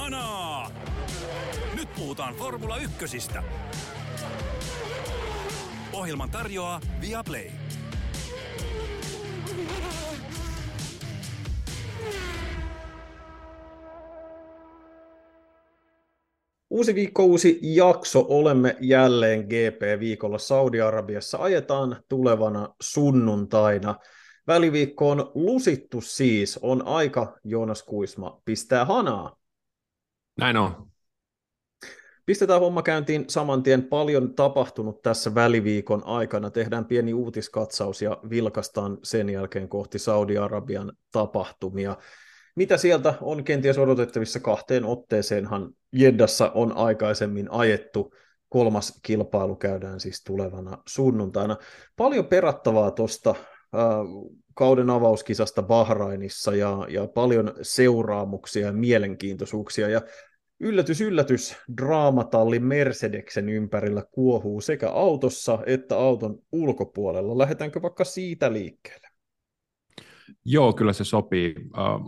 Kanaa! Nyt puhutaan Formula Ykkösistä. Ohjelman tarjoaa Viaplay. Uusi viikko, uusi jakso. Olemme jälleen GP-viikolla Saudi-Arabiassa. Ajetaan tulevana sunnuntaina. Väliviikko on lusittu siis. On aika, Joonas Kuisma, pistää hanaa. Näin on. Pistetään homma käyntiin saman tien. Paljon tapahtunut tässä väliviikon aikana. Tehdään pieni uutiskatsaus ja vilkastaan sen jälkeen kohti Saudi-Arabian tapahtumia. Mitä sieltä on kenties odotettavissa kahteen otteeseenhan Jeddassa on aikaisemmin ajettu. Kolmas kilpailu käydään siis tulevana sunnuntaina. Paljon perattavaa tuosta kauden avauskisasta Bahrainissa ja, ja paljon seuraamuksia ja mielenkiintoisuuksia. Ja yllätys, yllätys, draamatalli Mercedeksen ympärillä kuohuu sekä autossa että auton ulkopuolella. Lähdetäänkö vaikka siitä liikkeelle? Joo, kyllä se sopii.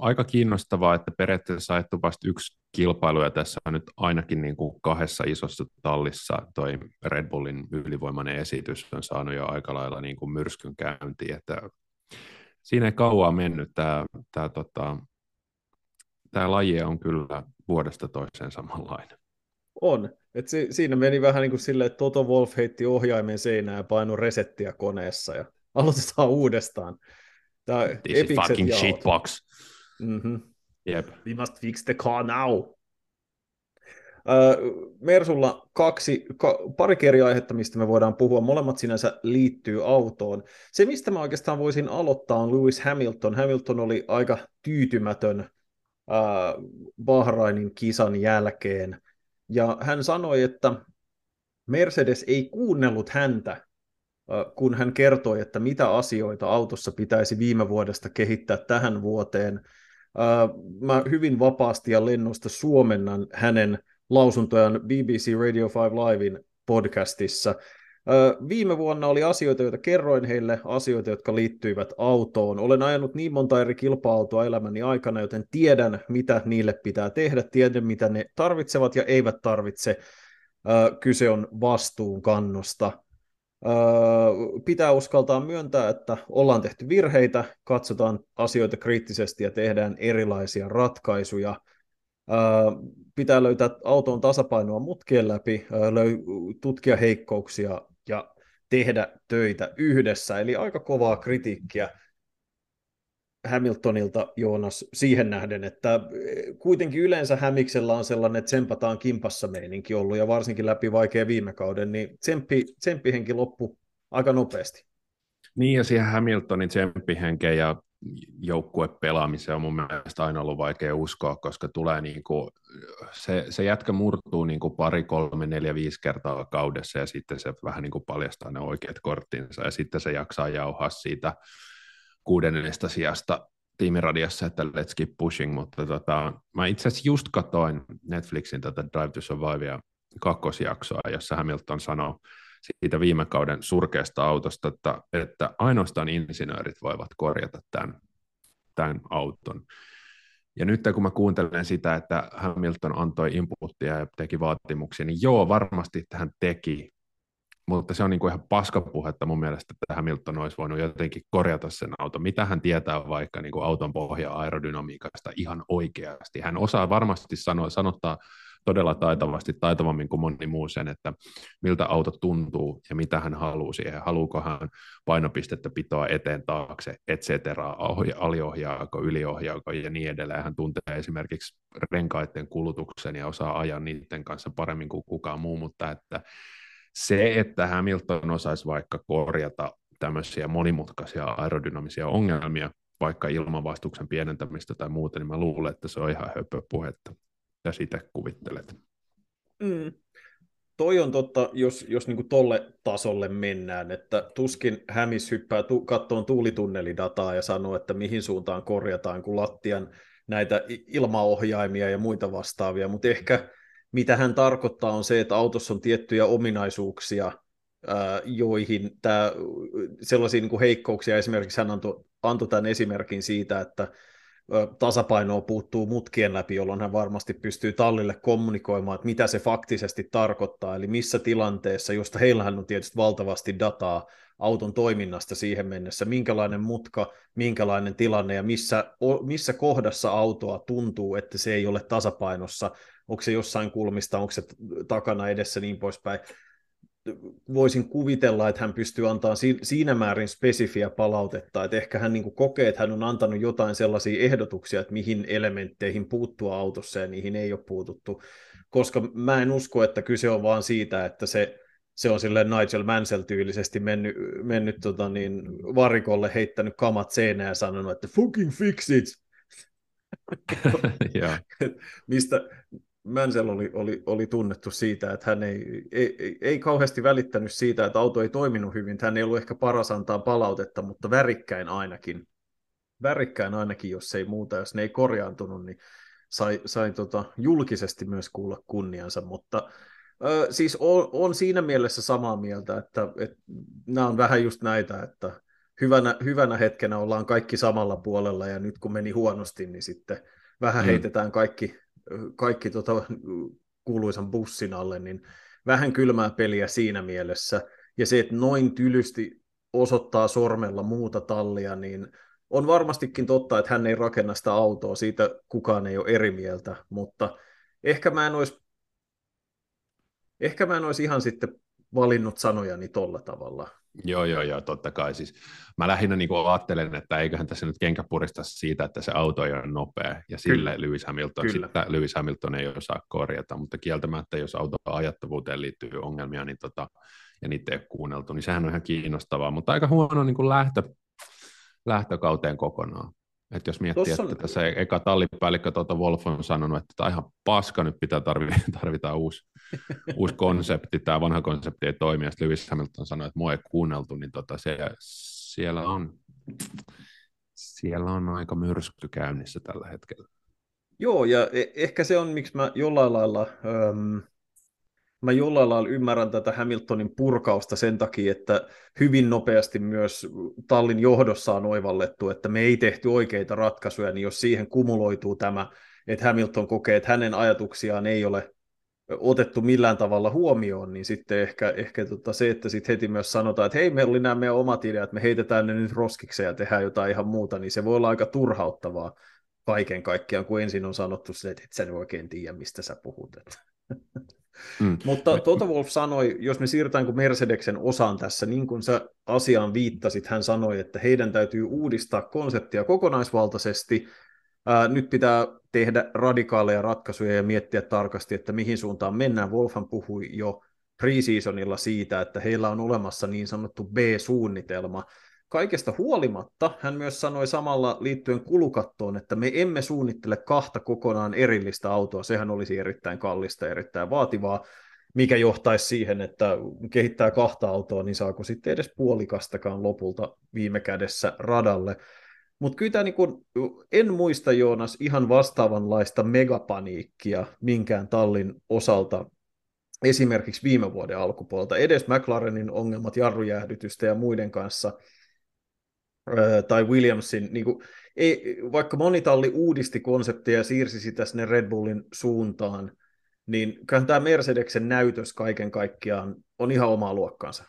aika kiinnostavaa, että periaatteessa ajettu vasta yksi kilpailu, ja tässä on nyt ainakin niin kuin kahdessa isossa tallissa toi Red Bullin ylivoimainen esitys on saanut jo aika lailla niin kuin myrskyn käyntiin, että siinä ei kauaa mennyt. Tämä, tämä, tota, tämä laji on kyllä vuodesta toiseen samanlainen. On. Et si- siinä meni vähän niin kuin silleen, että Toto Wolf heitti ohjaimen seinään ja painoi resettiä koneessa ja aloitetaan uudestaan. Tämä This is fucking jaot. shitbox. Mm-hmm. Yep. We must fix the car now. Mersulla kaksi, ka, pari eri aihetta, mistä me voidaan puhua. Molemmat sinänsä liittyy autoon. Se, mistä mä oikeastaan voisin aloittaa, on Lewis Hamilton. Hamilton oli aika tyytymätön Bahrainin kisan jälkeen. Ja hän sanoi, että Mercedes ei kuunnellut häntä kun hän kertoi, että mitä asioita autossa pitäisi viime vuodesta kehittää tähän vuoteen. Mä hyvin vapaasti ja lennosta suomennan hänen lausuntojaan BBC Radio 5 Livein podcastissa. Viime vuonna oli asioita, joita kerroin heille, asioita, jotka liittyivät autoon. Olen ajanut niin monta eri kilpa-autoa elämäni aikana, joten tiedän, mitä niille pitää tehdä, tiedän, mitä ne tarvitsevat ja eivät tarvitse. Kyse on vastuunkannosta pitää uskaltaa myöntää, että ollaan tehty virheitä, katsotaan asioita kriittisesti ja tehdään erilaisia ratkaisuja. Pitää löytää auton tasapainoa mutkien läpi, tutkia heikkouksia ja tehdä töitä yhdessä. Eli aika kovaa kritiikkiä Hamiltonilta, Joonas, siihen nähden, että eh, kuitenkin yleensä Hämiksellä on sellainen, tsempataan kimpassa meininki ollut, ja varsinkin läpi vaikea viime kauden, niin tsemppi, tsemppihenki loppu aika nopeasti. Niin, ja siihen Hamiltonin tsemppihenkeen ja joukkuepelaamiseen on mun mielestä aina ollut vaikea uskoa, koska tulee niin kuin, se, se jätkä murtuu niin kuin pari, kolme, neljä, viisi kertaa kaudessa, ja sitten se vähän niin kuin paljastaa ne oikeat korttinsa, ja sitten se jaksaa jauhaa siitä kuudennesta sijasta tiimiradiossa, että let's keep pushing, mutta tota, mä itse asiassa just katoin Netflixin tätä Drive to Survive kakkosjaksoa, jossa Hamilton sanoi siitä viime kauden surkeasta autosta, että, että ainoastaan insinöörit voivat korjata tämän, tämän auton. Ja nyt kun mä kuuntelen sitä, että Hamilton antoi inputtia ja teki vaatimuksia, niin joo, varmasti että hän teki, mutta se on niin kuin ihan paskapuhetta mun mielestä, että Hamilton olisi voinut jotenkin korjata sen auton. Mitä hän tietää vaikka niin kuin auton pohja aerodynamiikasta ihan oikeasti. Hän osaa varmasti sanoa, sanottaa todella taitavasti, taitavammin kuin moni muu sen, että miltä auto tuntuu ja mitä hän haluaa siihen. Haluuko hän painopistettä pitoa eteen taakse, et cetera, aliohjaako, yliohjaako ja niin edelleen. Hän tuntee esimerkiksi renkaiden kulutuksen ja osaa ajaa niiden kanssa paremmin kuin kukaan muu, mutta että se, että Hamilton osaisi vaikka korjata tämmöisiä monimutkaisia aerodynamisia ongelmia, vaikka ilmanvastuksen pienentämistä tai muuta, niin mä luulen, että se on ihan höpöpuhetta. Ja sitä kuvittelet. Mm. Toi on totta, jos, jos niin tolle tasolle mennään, että tuskin Hämis hyppää tu- kattoon tuulitunnelidataa ja sanoo, että mihin suuntaan korjataan, kun lattian näitä ilmaohjaimia ja muita vastaavia, mutta ehkä mitä hän tarkoittaa on se, että autossa on tiettyjä ominaisuuksia, joihin tämä, sellaisia niin kuin heikkouksia, esimerkiksi hän antoi, antoi tämän esimerkin siitä, että tasapainoa puuttuu mutkien läpi, jolloin hän varmasti pystyy tallille kommunikoimaan, että mitä se faktisesti tarkoittaa, eli missä tilanteessa, josta heillähän on tietysti valtavasti dataa auton toiminnasta siihen mennessä, minkälainen mutka, minkälainen tilanne ja missä, missä kohdassa autoa tuntuu, että se ei ole tasapainossa, onko se jossain kulmista, onko se takana edessä niin poispäin voisin kuvitella, että hän pystyy antamaan siinä määrin spesifiä palautetta, että ehkä hän niin kokee, että hän on antanut jotain sellaisia ehdotuksia, että mihin elementteihin puuttua autossa ja niihin ei ole puututtu, koska mä en usko, että kyse on vaan siitä, että se, se on sille Nigel Mansell-tyylisesti mennyt, mennyt tota niin, varikolle, heittänyt kamat seinään ja sanonut, että fucking fix it! Mistä Mansell oli, oli, oli tunnettu siitä, että hän ei, ei, ei kauheasti välittänyt siitä, että auto ei toiminut hyvin. Hän ei ollut ehkä paras antaa palautetta, mutta värikkäin ainakin. Värikkäin ainakin, jos ei muuta. Jos ne ei korjaantunut, niin sai, sai tota, julkisesti myös kuulla kunniansa. Mutta ö, siis on, on siinä mielessä samaa mieltä, että, että nämä on vähän just näitä, että hyvänä, hyvänä hetkenä ollaan kaikki samalla puolella ja nyt kun meni huonosti, niin sitten vähän mm. heitetään kaikki kaikki tota, kuuluisan bussin alle, niin vähän kylmää peliä siinä mielessä. Ja se, että noin tylysti osoittaa sormella muuta tallia, niin on varmastikin totta, että hän ei rakenna sitä autoa, siitä kukaan ei ole eri mieltä, mutta ehkä mä en olisi, ehkä mä en olisi ihan sitten valinnut sanojani tolla tavalla. Joo, joo, joo, totta kai. Siis, mä lähinnä niin ajattelen, että eiköhän tässä nyt kenkä purista siitä, että se auto ei ole nopea, ja sille Kyllä. Lewis Hamilton, Kyllä. Sitä Lewis Hamilton ei osaa korjata, mutta kieltämättä, jos auto ajattavuuteen liittyy ongelmia, niin tota, ja niitä ei ole kuunneltu, niin sehän on ihan kiinnostavaa, mutta aika huono niin kuin lähtö, lähtökauteen kokonaan. Et jos miettii, Tossa että tässä eka tallipäällikkö tuota Wolf on sanonut, että tämä ihan paska, nyt pitää tarvita, tarvitaan uusi, uusi konsepti, tämä vanha konsepti ei toimi, ja sitten Lewis Hamilton sanoi, että mua ei kuunneltu, niin tota se, siellä, on, siellä on aika myrsky käynnissä tällä hetkellä. Joo, ja e- ehkä se on, miksi mä jollain lailla ähm, mä jollain lailla ymmärrän tätä Hamiltonin purkausta sen takia, että hyvin nopeasti myös tallin johdossa on oivallettu, että me ei tehty oikeita ratkaisuja, niin jos siihen kumuloituu tämä, että Hamilton kokee, että hänen ajatuksiaan ei ole otettu millään tavalla huomioon, niin sitten ehkä, ehkä tota se, että sitten heti myös sanotaan, että hei, meillä oli nämä meidän omat ideat, me heitetään ne nyt roskikseen ja tehdään jotain ihan muuta, niin se voi olla aika turhauttavaa kaiken kaikkiaan, kun ensin on sanottu se, että et sä oikein tiedä, mistä sä puhut. Mm. Mutta Toto Wolf sanoi, jos me siirrytään kuin Mercedeksen osaan tässä, niin kuin sä asiaan viittasit, hän sanoi, että heidän täytyy uudistaa konseptia kokonaisvaltaisesti. Ää, nyt pitää tehdä radikaaleja ratkaisuja ja miettiä tarkasti, että mihin suuntaan mennään. Wolfhan puhui jo preseasonilla siitä, että heillä on olemassa niin sanottu B-suunnitelma, Kaikesta huolimatta hän myös sanoi samalla liittyen kulukattoon, että me emme suunnittele kahta kokonaan erillistä autoa, sehän olisi erittäin kallista ja erittäin vaativaa, mikä johtaisi siihen, että kehittää kahta autoa, niin saako sitten edes puolikastakaan lopulta viime kädessä radalle. Mutta kyllä tämä niin en muista Joonas ihan vastaavanlaista megapaniikkia minkään tallin osalta esimerkiksi viime vuoden alkupuolta. Edes McLarenin ongelmat jarrujäähdytystä ja muiden kanssa – tai Williamsin, niin kuin, ei, vaikka monitalli uudisti konseptia ja siirsi sitä sinne Red Bullin suuntaan, niin kyllähän tämä Mercedeksen näytös kaiken kaikkiaan on ihan omaa luokkaansa.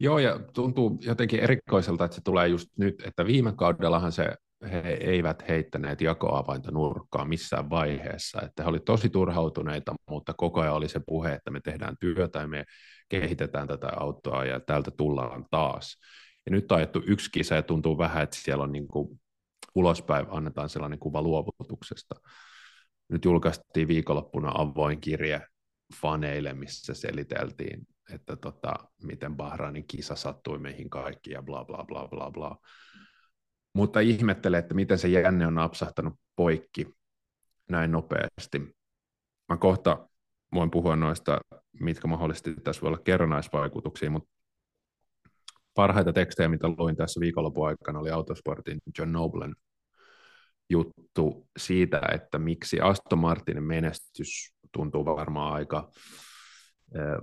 Joo, ja tuntuu jotenkin erikoiselta, että se tulee just nyt, että viime kaudellahan se he eivät heittäneet jakoavainta nurkkaan missään vaiheessa, että he olivat tosi turhautuneita, mutta koko ajan oli se puhe, että me tehdään työtä ja me kehitetään tätä autoa ja täältä tullaan taas. Ja nyt on ajettu yksi kisa ja tuntuu vähän, että siellä on niin kuin ulospäin annetaan sellainen kuva luovutuksesta. Nyt julkaistiin viikonloppuna avoin kirje faneille, missä seliteltiin, että tota, miten Bahrainin kisa sattui meihin kaikki ja bla bla bla bla bla. Mutta ihmettelen, että miten se jänne on napsahtanut poikki näin nopeasti. Mä kohta voin puhua noista, mitkä mahdollisesti tässä voi olla kerrannaisvaikutuksia, mutta parhaita tekstejä, mitä luin tässä viikonlopun aikana, oli Autosportin John Noblen juttu siitä, että miksi Aston Martinin menestys tuntuu varmaan aika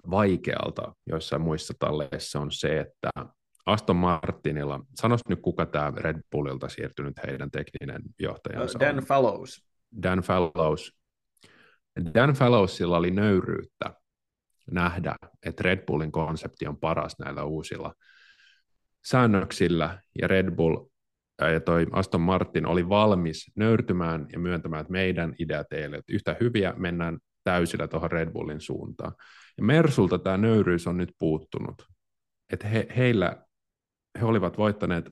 vaikealta joissain muissa talleissa on se, että Aston Martinilla, sanos nyt kuka tämä Red Bullilta siirtynyt heidän tekninen johtajansa Dan on. Fallows. Dan Fallows. Dan Fallowsilla oli nöyryyttä nähdä, että Red Bullin konsepti on paras näillä uusilla säännöksillä, ja Red Bull ja toi Aston Martin oli valmis nöyrtymään ja myöntämään, että meidän ideat ei ole yhtä hyviä, mennään täysillä tuohon Red Bullin suuntaan. Ja Mersulta tämä nöyryys on nyt puuttunut. Että he, heillä, he olivat voittaneet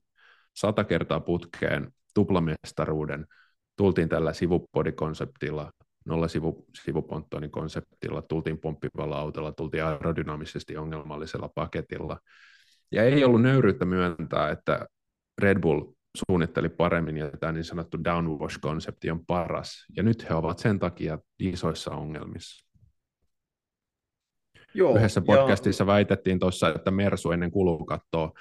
sata kertaa putkeen tuplamestaruuden, tultiin tällä sivupodikonseptilla, nolla sivu, konseptilla, tultiin pomppivalla autolla, tultiin aerodynaamisesti ongelmallisella paketilla. Ja ei ollut nöyryyttä myöntää, että Red Bull suunnitteli paremmin ja tämä niin sanottu downwash-konsepti on paras. Ja nyt he ovat sen takia isoissa ongelmissa. Joo, Yhdessä podcastissa ja... väitettiin tuossa, että Mersu ennen kulukattoa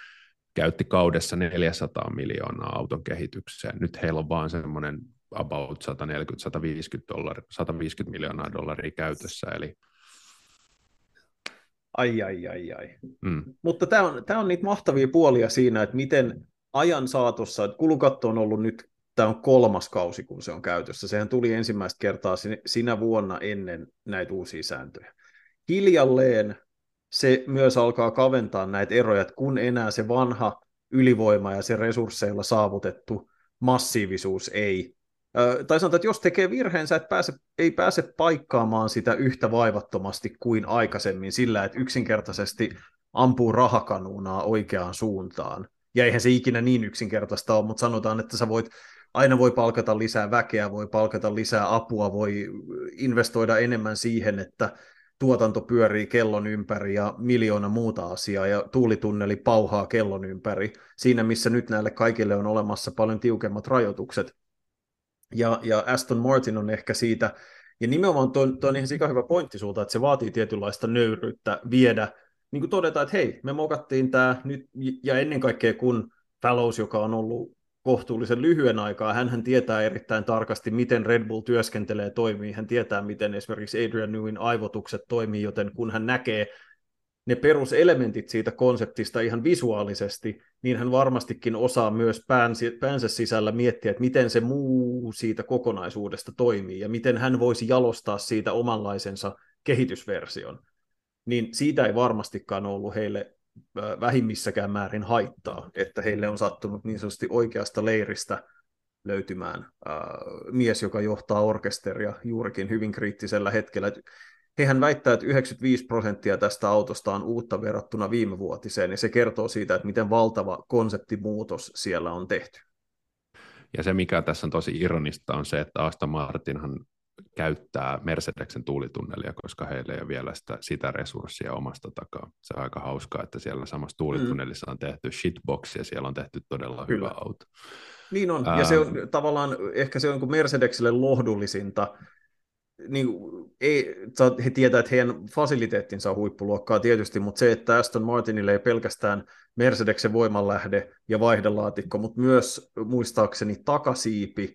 käytti kaudessa 400 miljoonaa auton kehitykseen. Nyt heillä on vaan semmoinen about 140-150 dollari, 150 miljoonaa dollaria käytössä, eli Ai, ai, ai, ai. Mm. Mutta tämä on, tämä on niitä mahtavia puolia siinä, että miten ajan saatossa, että kulukatto on ollut nyt, tämä on kolmas kausi, kun se on käytössä. Sehän tuli ensimmäistä kertaa sinä vuonna ennen näitä uusia sääntöjä. Hiljalleen se myös alkaa kaventaa näitä eroja, että kun enää se vanha ylivoima ja se resursseilla saavutettu massiivisuus ei tai sanotaan, että jos tekee virheen, sä et pääse, ei pääse paikkaamaan sitä yhtä vaivattomasti kuin aikaisemmin sillä, että yksinkertaisesti ampuu rahakanuunaa oikeaan suuntaan. Ja eihän se ikinä niin yksinkertaista ole, mutta sanotaan, että sä voit, aina voi palkata lisää väkeä, voi palkata lisää apua, voi investoida enemmän siihen, että tuotanto pyörii kellon ympäri ja miljoona muuta asiaa ja tuulitunneli pauhaa kellon ympäri. Siinä, missä nyt näille kaikille on olemassa paljon tiukemmat rajoitukset, ja, ja Aston Martin on ehkä siitä, ja nimenomaan tuo, tuo on ihan sika hyvä pointti sulta, että se vaatii tietynlaista nöyryyttä viedä, niin kuin todetaan, että hei, me mokattiin tämä nyt, ja ennen kaikkea kun Fallows, joka on ollut kohtuullisen lyhyen aikaa, hän tietää erittäin tarkasti, miten Red Bull työskentelee toimii, hän tietää, miten esimerkiksi Adrian Newin aivotukset toimii, joten kun hän näkee ne peruselementit siitä konseptista ihan visuaalisesti, niin hän varmastikin osaa myös päänsä sisällä miettiä, että miten se muu siitä kokonaisuudesta toimii ja miten hän voisi jalostaa siitä omanlaisensa kehitysversion. Niin siitä ei varmastikaan ollut heille vähimmissäkään määrin haittaa, että heille on sattunut niin sanotusti oikeasta leiristä löytymään äh, mies, joka johtaa orkesteria juurikin hyvin kriittisellä hetkellä hehän väittää, että 95 prosenttia tästä autosta on uutta verrattuna viime vuotiseen, ja se kertoo siitä, että miten valtava konseptimuutos siellä on tehty. Ja se, mikä tässä on tosi ironista, on se, että Aston Martinhan käyttää Mercedeksen tuulitunnelia, koska heillä ei ole vielä sitä, sitä resurssia omasta takaa. Se on aika hauskaa, että siellä samassa tuulitunnelissa on tehty shitbox ja siellä on tehty todella Kyllä. hyvä auto. Niin on, ja se on tavallaan, ehkä se on niin Mercedekselle lohdullisinta, niin, ei, he tietää, että heidän fasiliteettinsa on huippuluokkaa tietysti, mutta se, että Aston Martinille ei pelkästään Mercedeksen voimanlähde ja vaihdelaatikko, mutta myös muistaakseni takasiipi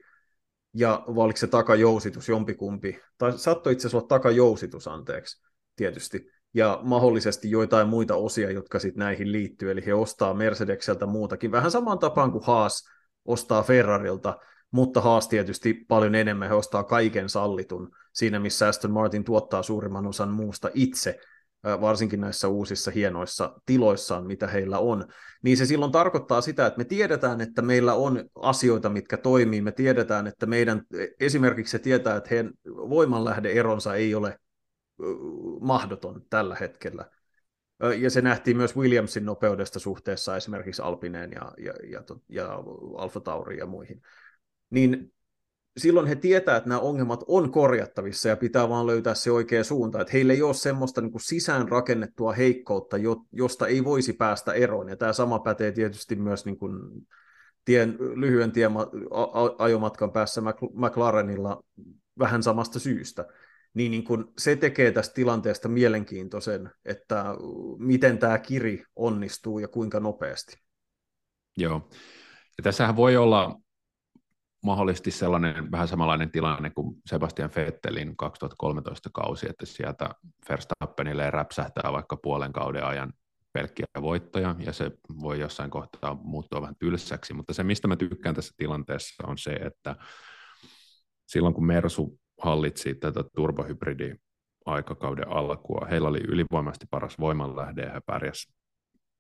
ja vai se takajousitus jompikumpi, tai saattoi itse asiassa olla takajousitus, anteeksi, tietysti, ja mahdollisesti joitain muita osia, jotka sitten näihin liittyy, eli he ostaa Mercedekseltä muutakin, vähän samaan tapaan kuin Haas ostaa Ferrarilta, mutta Haas tietysti paljon enemmän, he ostaa kaiken sallitun siinä, missä Aston Martin tuottaa suurimman osan muusta itse, varsinkin näissä uusissa hienoissa tiloissaan, mitä heillä on, niin se silloin tarkoittaa sitä, että me tiedetään, että meillä on asioita, mitkä toimii, me tiedetään, että meidän, esimerkiksi se tietää, että heidän voimanlähde-eronsa ei ole mahdoton tällä hetkellä. Ja se nähtiin myös Williamsin nopeudesta suhteessa esimerkiksi Alpineen ja, ja, ja, ja Alfa Tauriin ja muihin. Niin silloin he tietää, että nämä ongelmat on korjattavissa ja pitää vaan löytää se oikea suunta. Että heillä ei ole semmoista niin kuin sisään rakennettua heikkoutta, josta ei voisi päästä eroon. Ja tämä sama pätee tietysti myös niin kuin tien, lyhyen tien ajomatkan päässä McLarenilla vähän samasta syystä. Niin, niin kun se tekee tästä tilanteesta mielenkiintoisen, että miten tämä kiri onnistuu ja kuinka nopeasti. Joo. Ja tässähän voi olla mahdollisesti sellainen vähän samanlainen tilanne kuin Sebastian Vettelin 2013 kausi, että sieltä Verstappenille räpsähtää vaikka puolen kauden ajan pelkkiä voittoja, ja se voi jossain kohtaa muuttua vähän tylsäksi, mutta se, mistä mä tykkään tässä tilanteessa, on se, että silloin kun Mersu hallitsi tätä turbohybridi aikakauden alkua, heillä oli ylivoimaisesti paras voimanlähde, ja he pärjäsivät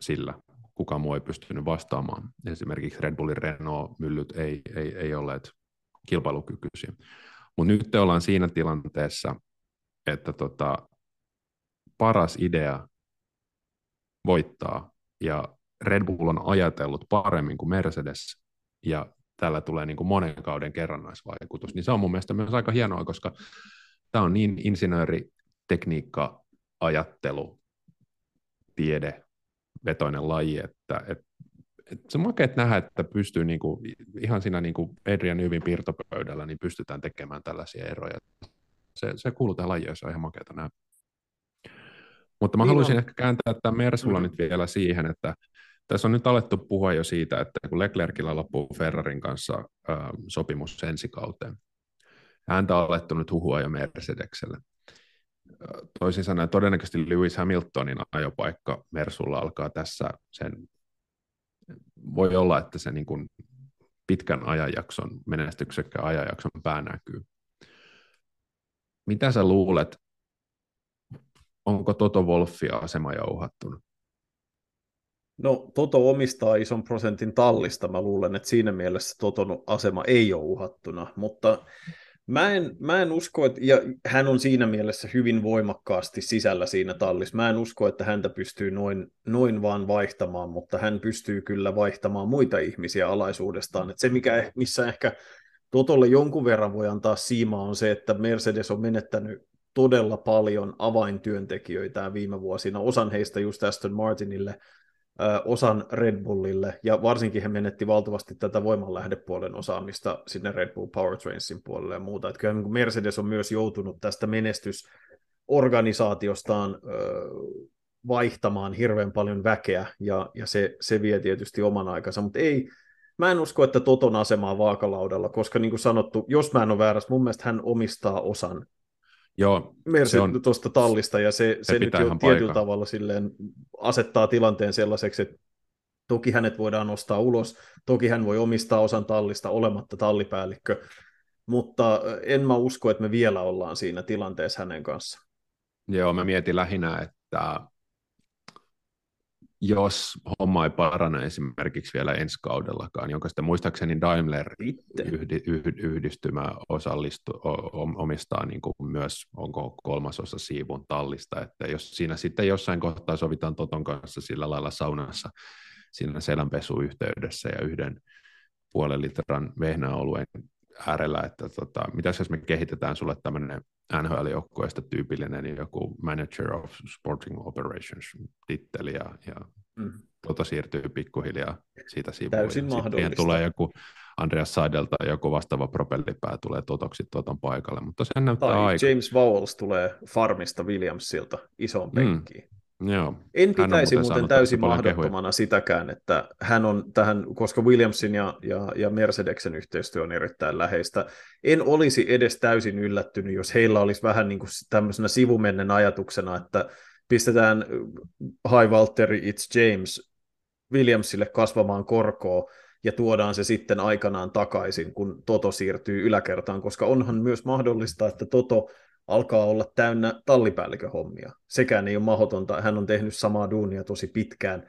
sillä. Kukaan muu ei pystynyt vastaamaan. Esimerkiksi Red Bullin Renault-myllyt ei, ei, ei olleet kilpailukykyisiä. Mutta nyt te ollaan siinä tilanteessa, että tota, paras idea voittaa, ja Red Bull on ajatellut paremmin kuin Mercedes, ja tällä tulee niin kuin monen kauden kerrannaisvaikutus, niin se on mun mielestä myös aika hienoa, koska tämä on niin insinööritekniikka, ajattelu, tiede, vetoinen laji, että, että, että se on makeet nähdä, että pystyy niin kuin, ihan siinä niin kuin Adrian hyvin piirtopöydällä, niin pystytään tekemään tällaisia eroja. Se, se kuuluu tähän lajiin, se on ihan makeata nähdä. Mutta mä niin haluaisin on. ehkä kääntää tämän Mersulla mm. nyt vielä siihen, että tässä on nyt alettu puhua jo siitä, että kun Leclercillä loppuu Ferrarin kanssa äh, sopimus ensi kauteen, häntä on alettu nyt huhua jo Mercedekselle. Toisin sanoen todennäköisesti Lewis Hamiltonin ajopaikka Mersulla alkaa tässä sen, voi olla, että se niin kuin pitkän ajanjakson, menestyksekkään ajanjakson pää näkyy. Mitä sä luulet, onko Toto Wolffia asema jo uhattuna? No, Toto omistaa ison prosentin tallista. Mä luulen, että siinä mielessä Toton asema ei ole uhattuna, mutta mä en, mä en usko, että, ja hän on siinä mielessä hyvin voimakkaasti sisällä siinä tallissa. Mä en usko, että häntä pystyy noin, noin vaan vaihtamaan, mutta hän pystyy kyllä vaihtamaan muita ihmisiä alaisuudestaan. Et se, mikä, missä ehkä Totolle jonkun verran voi antaa siimaa, on se, että Mercedes on menettänyt todella paljon avaintyöntekijöitä viime vuosina, osan heistä just Aston Martinille, osan Red Bullille, ja varsinkin he menetti valtavasti tätä voimanlähdepuolen osaamista sinne Red Bull Powertrainsin puolelle ja muuta. Että kyllä niin Mercedes on myös joutunut tästä menestysorganisaatiostaan vaihtamaan hirveän paljon väkeä, ja, ja se, se vie tietysti oman aikansa, mutta ei, mä en usko, että Toton asemaa vaakalaudalla, koska niin kuin sanottu, jos mä en ole väärässä, mun mielestä hän omistaa osan Joo, se on tuosta tallista, ja se, se, se nyt jo tietyllä paikka. tavalla silleen asettaa tilanteen sellaiseksi, että toki hänet voidaan nostaa ulos, toki hän voi omistaa osan tallista olematta tallipäällikkö, mutta en mä usko, että me vielä ollaan siinä tilanteessa hänen kanssa. Joo, mä mietin lähinnä, että jos homma ei parane esimerkiksi vielä ensi kaudellakaan, jonka sitten muistaakseni Daimler yhdi, yhd, yhdistymä osallistu, omistaa niin kuin myös, onko kolmasosa siivun tallista, että jos siinä sitten jossain kohtaa sovitaan Toton kanssa sillä lailla saunassa siinä selänpesuyhteydessä ja yhden puolen litran vehnäoluen äärellä, että tota, mitä jos me kehitetään sulle tämmöinen NHL-joukkueesta tyypillinen niin joku Manager of Sporting Operations titteli ja, ja mm. tota siirtyy pikkuhiljaa siitä sivuun. Täysin mahdollista. Tulee joku Andreas Seidelta joku vastaava propellipää tulee totoksi tuoton paikalle, mutta se näyttää tai aika. James Vowles tulee farmista Williamsilta isoon mm. penkkiin. Mm. Joo. En pitäisi muuten, muuten täysin mahdottomana kehuja. sitäkään, että hän on tähän, koska Williamsin ja, ja, ja Mercedeksen yhteistyö on erittäin läheistä. En olisi edes täysin yllättynyt, jos heillä olisi vähän niin kuin tämmöisenä sivumennen ajatuksena, että pistetään High Valtteri It's James Williamsille kasvamaan korkoa ja tuodaan se sitten aikanaan takaisin, kun Toto siirtyy yläkertaan, koska onhan myös mahdollista, että Toto alkaa olla täynnä tallipäällikön hommia. Sekään ei ole mahdotonta, hän on tehnyt samaa duunia tosi pitkään,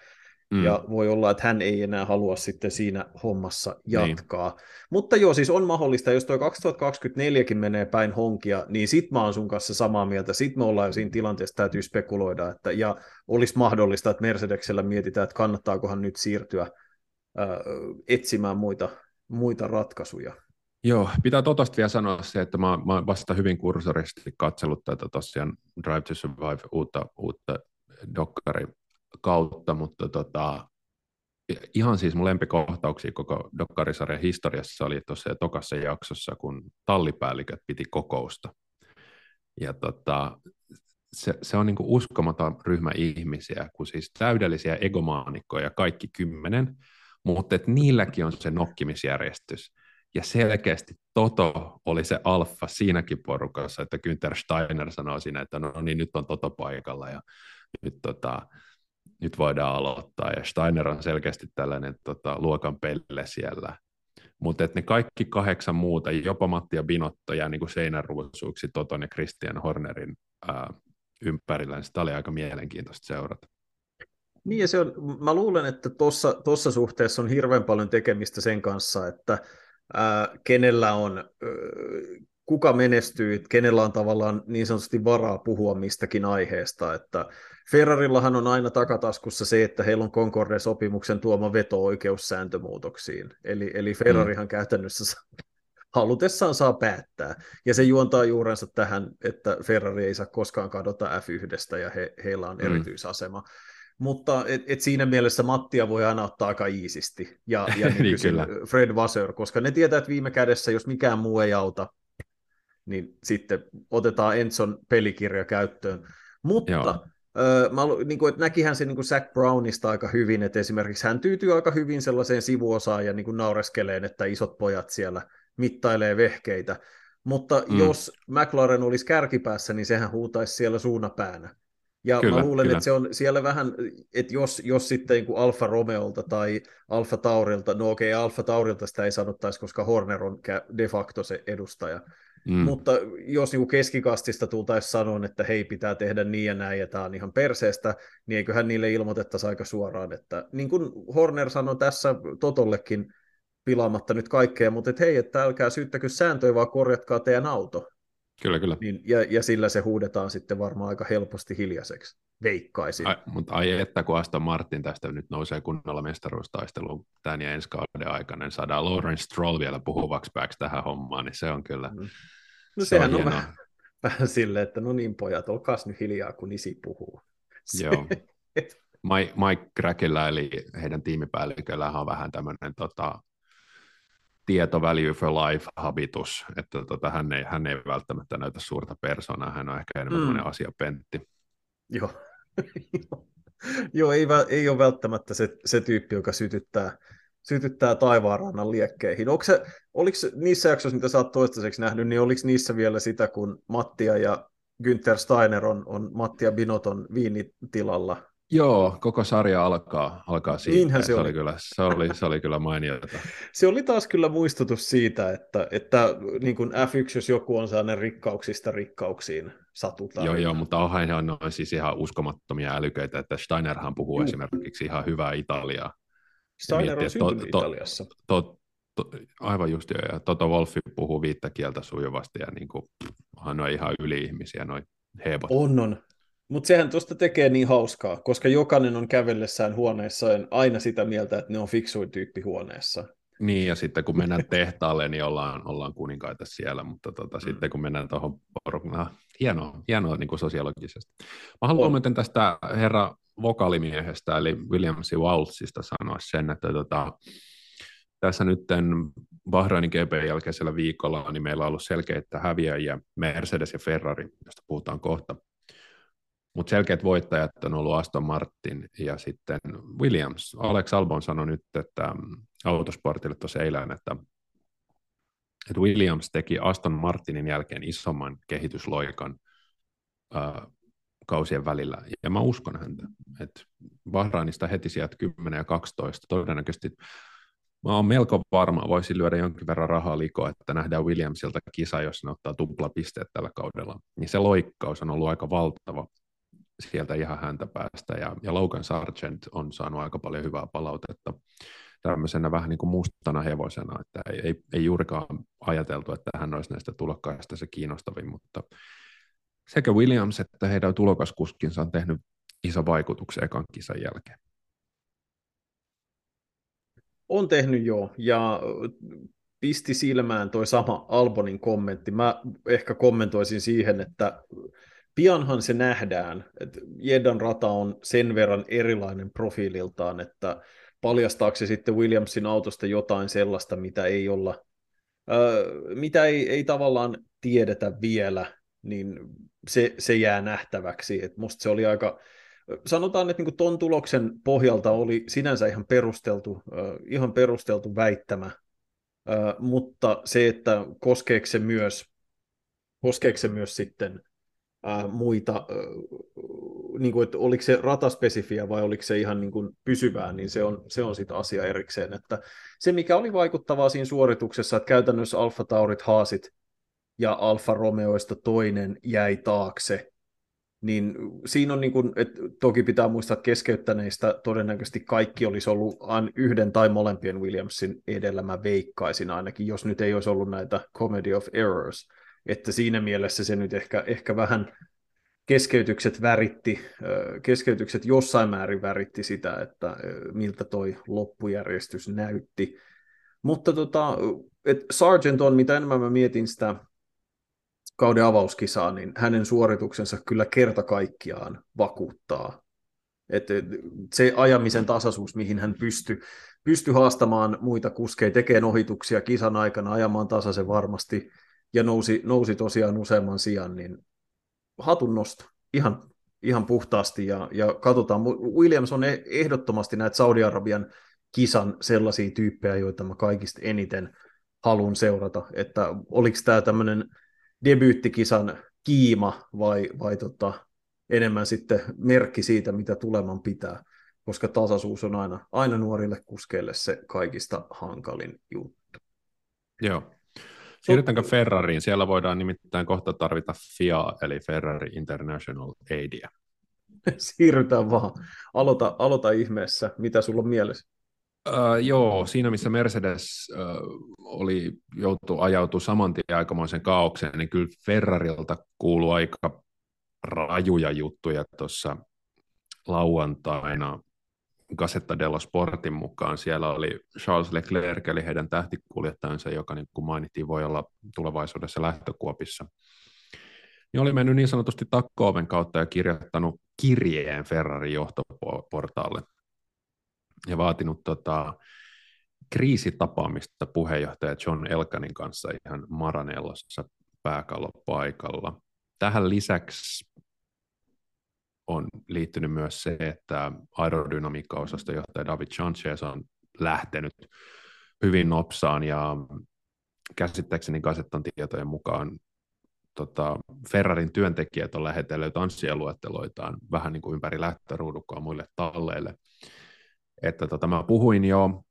mm. ja voi olla, että hän ei enää halua sitten siinä hommassa jatkaa. Niin. Mutta joo, siis on mahdollista, jos tuo 2024kin menee päin honkia, niin sit mä oon sun kanssa samaa mieltä, sit me ollaan jo siinä tilanteessa, täytyy spekuloida, että, ja olisi mahdollista, että Mercedeksellä mietitään, että kannattaakohan nyt siirtyä äh, etsimään muita, muita ratkaisuja. Joo, pitää totosta vielä sanoa se, että mä, mä vasta hyvin kursorisesti katsellut tätä tosiaan Drive to Survive uutta, uutta dokkari kautta, mutta tota, ihan siis mun lempikohtauksia koko dokkarisarjan historiassa oli tuossa tokassa jaksossa, kun tallipäälliköt piti kokousta. Ja tota, se, se on niinku uskomaton ryhmä ihmisiä, kun siis täydellisiä egomaanikkoja kaikki kymmenen, mutta et niilläkin on se nokkimisjärjestys. Ja selkeästi Toto oli se alfa siinäkin porukassa, että Günther Steiner sanoi siinä, että no niin, nyt on Toto paikalla ja nyt tota, nyt voidaan aloittaa, ja Steiner on selkeästi tällainen tota, luokan pelle siellä. Mutta ne kaikki kahdeksan muuta, jopa Matti ja Binotto jää niin seinänruusuiksi Toton ja Christian Hornerin ää, ympärillä, niin sitä oli aika mielenkiintoista seurata. Niin ja se on, mä luulen, että tuossa suhteessa on hirveän paljon tekemistä sen kanssa, että kenellä on, kuka menestyy, kenellä on tavallaan niin sanotusti varaa puhua mistäkin aiheesta, että Ferrarillahan on aina takataskussa se, että heillä on Concorde-sopimuksen tuoma veto-oikeus sääntömuutoksiin, eli, eli Ferrarihan mm. käytännössä halutessaan saa päättää. Ja se juontaa juurensa tähän, että Ferrari ei saa koskaan kadota F1 ja he, heillä on mm. erityisasema. Mutta et, et siinä mielessä Mattia voi aina ottaa aika iisisti ja, ja niin kyllä. Fred Vasseur, koska ne tietää, että viime kädessä, jos mikään muu ei auta, niin sitten otetaan Enson pelikirja käyttöön. Mutta Joo. Öö, mä, niin kuin, että näkihän se niin kuin Zach Brownista aika hyvin, että esimerkiksi hän tyytyy aika hyvin sellaiseen sivuosaan ja niin kuin naureskeleen, että isot pojat siellä mittailee vehkeitä. Mutta mm. jos McLaren olisi kärkipäässä, niin sehän huutaisi siellä suunapäänä. Ja kyllä, mä luulen, kyllä. että se on siellä vähän, että jos, jos sitten niin kuin Alfa Romeolta tai Alfa Taurilta, no okei, okay, Alfa Taurilta sitä ei sanottaisi, koska Horner on de facto se edustaja, Mm. Mutta jos niin keskikastista tultaisiin sanoa, että hei, pitää tehdä niin ja näin, ja tämä on ihan perseestä, niin eiköhän niille ilmoitettaisi aika suoraan, että niin kuin Horner sanoi tässä Totollekin, pilaamatta nyt kaikkea, mutta että hei, että älkää syyttäkö sääntöjä, vaan korjatkaa teidän auto. Kyllä, kyllä. Niin, ja, ja sillä se huudetaan sitten varmaan aika helposti hiljaiseksi, veikkaisin. Ai, mutta ai että, kun Aston Martin tästä nyt nousee kunnolla mestaruustaisteluun tämän ja ensi kauden aikana, niin saadaan Lawrence Stroll vielä puhuvaksi pääksi tähän hommaan, niin se on kyllä... Mm. No se sehän on, on vähän, vähän silleen, että no niin pojat, olkaa nyt hiljaa, kun isi puhuu. Joo. Mike, Crackilla, eli heidän tiimipäälliköllään on vähän tämmöinen tota, tieto value for life habitus, että tota, hän, ei, hän ei välttämättä näytä suurta persoonaa, hän on ehkä enemmän mm. asiapentti. Joo, Joo ei, ei ole välttämättä se, se tyyppi, joka sytyttää, sytyttää taivaanrannan liekkeihin. Onko se, oliko niissä jaksoissa, mitä sä oot toistaiseksi nähnyt, niin oliko niissä vielä sitä, kun Mattia ja Günther Steiner on, on Mattia Binoton viinitilalla Joo, koko sarja alkaa, alkaa siitä. Niinhän se, se oli. oli. Kyllä, se, oli, se oli kyllä mainiota. se oli taas kyllä muistutus siitä, että, että niin kuin F1, jos joku on sellainen rikkauksista rikkauksiin satutaan. Joo, joo, mutta onhan he on siis ihan uskomattomia älyköitä, että Steinerhan puhuu Juh. esimerkiksi ihan hyvää Italiaa. Steiner miettii, on syntynyt to, Italiassa. To, to, to, aivan just joo, ja Toto Wolfi puhuu viittä kieltä sujuvasti, ja niin kuin, hän on ihan yli-ihmisiä, noin hebot. On, on. Mutta sehän tuosta tekee niin hauskaa, koska jokainen on kävellessään huoneessaan aina sitä mieltä, että ne on fiksuin tyyppi huoneessa. Niin, ja sitten kun mennään tehtaalle, niin ollaan, ollaan kuninkaita siellä, mutta tota, mm. sitten kun mennään tuohon porukkaan, hienoa, hienoa niin kuin sosiologisesti. Mä haluan muuten tästä herra vokalimiehestä, eli Williamsi Waltzista sanoa sen, että tota, tässä nyt Bahrainin GP jälkeisellä viikolla niin meillä on ollut selkeitä häviäjiä Mercedes ja Ferrari, josta puhutaan kohta. Mutta selkeät voittajat on ollut Aston Martin ja sitten Williams. Alex Albon sanoi nyt, että mm, autosportille tuossa eilen, että, että Williams teki Aston Martinin jälkeen isomman kehitysloikan ää, kausien välillä. Ja mä uskon häntä, että Bahrainista heti sieltä 10 ja 12 todennäköisesti Mä oon melko varma, voisin lyödä jonkin verran rahaa likoa, että nähdään Williamsilta kisa, jos ne ottaa tuplapisteet tällä kaudella. Niin se loikkaus on ollut aika valtava sieltä ihan häntä päästä. Ja, ja Logan Sargent on saanut aika paljon hyvää palautetta tämmöisenä vähän niin kuin mustana hevosena, että ei, ei, ei juurikaan ajateltu, että hän olisi näistä tulokkaista se kiinnostavin, mutta sekä Williams että heidän tulokaskuskinsa on tehnyt iso vaikutuksen ekan kisan jälkeen. On tehnyt jo, ja pisti silmään toi sama Albonin kommentti. Mä ehkä kommentoisin siihen, että pianhan se nähdään, että Jeddan rata on sen verran erilainen profiililtaan, että paljastaako se sitten Williamsin autosta jotain sellaista, mitä ei olla, mitä ei, ei tavallaan tiedetä vielä, niin se, se jää nähtäväksi. Et musta se oli aika, sanotaan, että niin ton tuloksen pohjalta oli sinänsä ihan perusteltu, ihan perusteltu väittämä, mutta se, että koskeeko se myös, koskeeko se myös sitten muita niin kuin, että oliko se rataspesifiä vai oliko se ihan niin kuin pysyvää, niin se on, se on sitten asia erikseen. Että se, mikä oli vaikuttavaa siinä suorituksessa, että käytännössä Alfa Taurit, Haasit ja Alfa Romeoista toinen jäi taakse, niin siinä on, niin kuin, että toki pitää muistaa, että keskeyttäneistä todennäköisesti kaikki olisi ollut yhden tai molempien Williamsin edellä, mä veikkaisin ainakin, jos nyt ei olisi ollut näitä Comedy of Errors, että siinä mielessä se nyt ehkä, ehkä vähän keskeytykset väritti, keskeytykset jossain määrin väritti sitä, että miltä toi loppujärjestys näytti. Mutta tota, et Sargent on, mitä enemmän mä mietin sitä kauden avauskisaa, niin hänen suorituksensa kyllä kerta kaikkiaan vakuuttaa. Et se ajamisen tasaisuus, mihin hän pystyi pysty haastamaan muita kuskeja, tekemään ohituksia kisan aikana, ajamaan tasaisen varmasti, ja nousi, nousi tosiaan useamman sijaan, niin hatun nosto. Ihan, ihan puhtaasti, ja, ja katsotaan. Williams on e-, ehdottomasti näitä Saudi-Arabian kisan sellaisia tyyppejä, joita mä kaikista eniten haluan seurata, että oliko tämä tämmöinen debyyttikisan kiima vai, vai tota, enemmän sitten merkki siitä, mitä tuleman pitää, koska tasaisuus on aina, aina nuorille kuskeille se kaikista hankalin juttu. Joo. Siirrytäänkö Ferrariin? Siellä voidaan nimittäin kohta tarvita FIA, eli Ferrari International Aidia. Siirrytään vaan. Aloita, aloita ihmeessä. Mitä sulla on mielessä? Uh, joo, siinä missä Mercedes uh, oli joutu ajautu saman tien aikamoisen kaaukseen, niin kyllä Ferrarilta kuuluu aika rajuja juttuja tuossa lauantaina Gazzetta dello Sportin mukaan. Siellä oli Charles Leclerc, eli heidän tähtikuljettajansa, joka niin kuin mainittiin voi olla tulevaisuudessa lähtökuopissa. Niin oli mennyt niin sanotusti takkooven kautta ja kirjoittanut kirjeen Ferrarin johtoportaalle ja vaatinut tota, kriisitapaamista puheenjohtaja John Elkanin kanssa ihan Maranellossa pääkallopaikalla. Tähän lisäksi on liittynyt myös se, että aerodynamiikkaosaston johtaja David Sanchez on lähtenyt hyvin nopsaan ja käsittääkseni kasettan tietojen mukaan tota, Ferrarin työntekijät on lähetellyt tanssialuetteloitaan vähän niin kuin ympäri lähtöruudukkoa muille talleille – että tota, mä puhuin jo,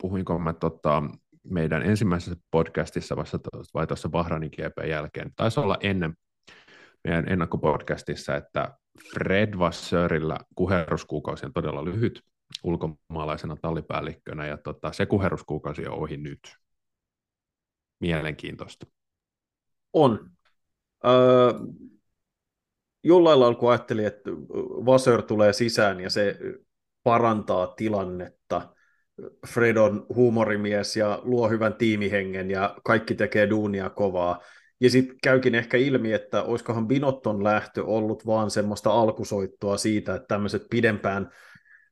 puhuinko mä tota, meidän ensimmäisessä podcastissa vasta vai tuossa Bahrainin GP jälkeen, taisi olla ennen meidän ennakkopodcastissa, että Fred Vassörillä kuherruskuukausi on todella lyhyt ulkomaalaisena tallipäällikkönä, ja tota, se kuherruskuukausi on ohi nyt. Mielenkiintoista. On. Öö, jollain lailla kun ajattelin, että Vassör tulee sisään ja se parantaa tilannetta. Fred on huumorimies ja luo hyvän tiimihengen ja kaikki tekee duunia kovaa. Ja sitten käykin ehkä ilmi, että olisikohan Binotton lähtö ollut vaan semmoista alkusoittoa siitä, että tämmöiset pidempään,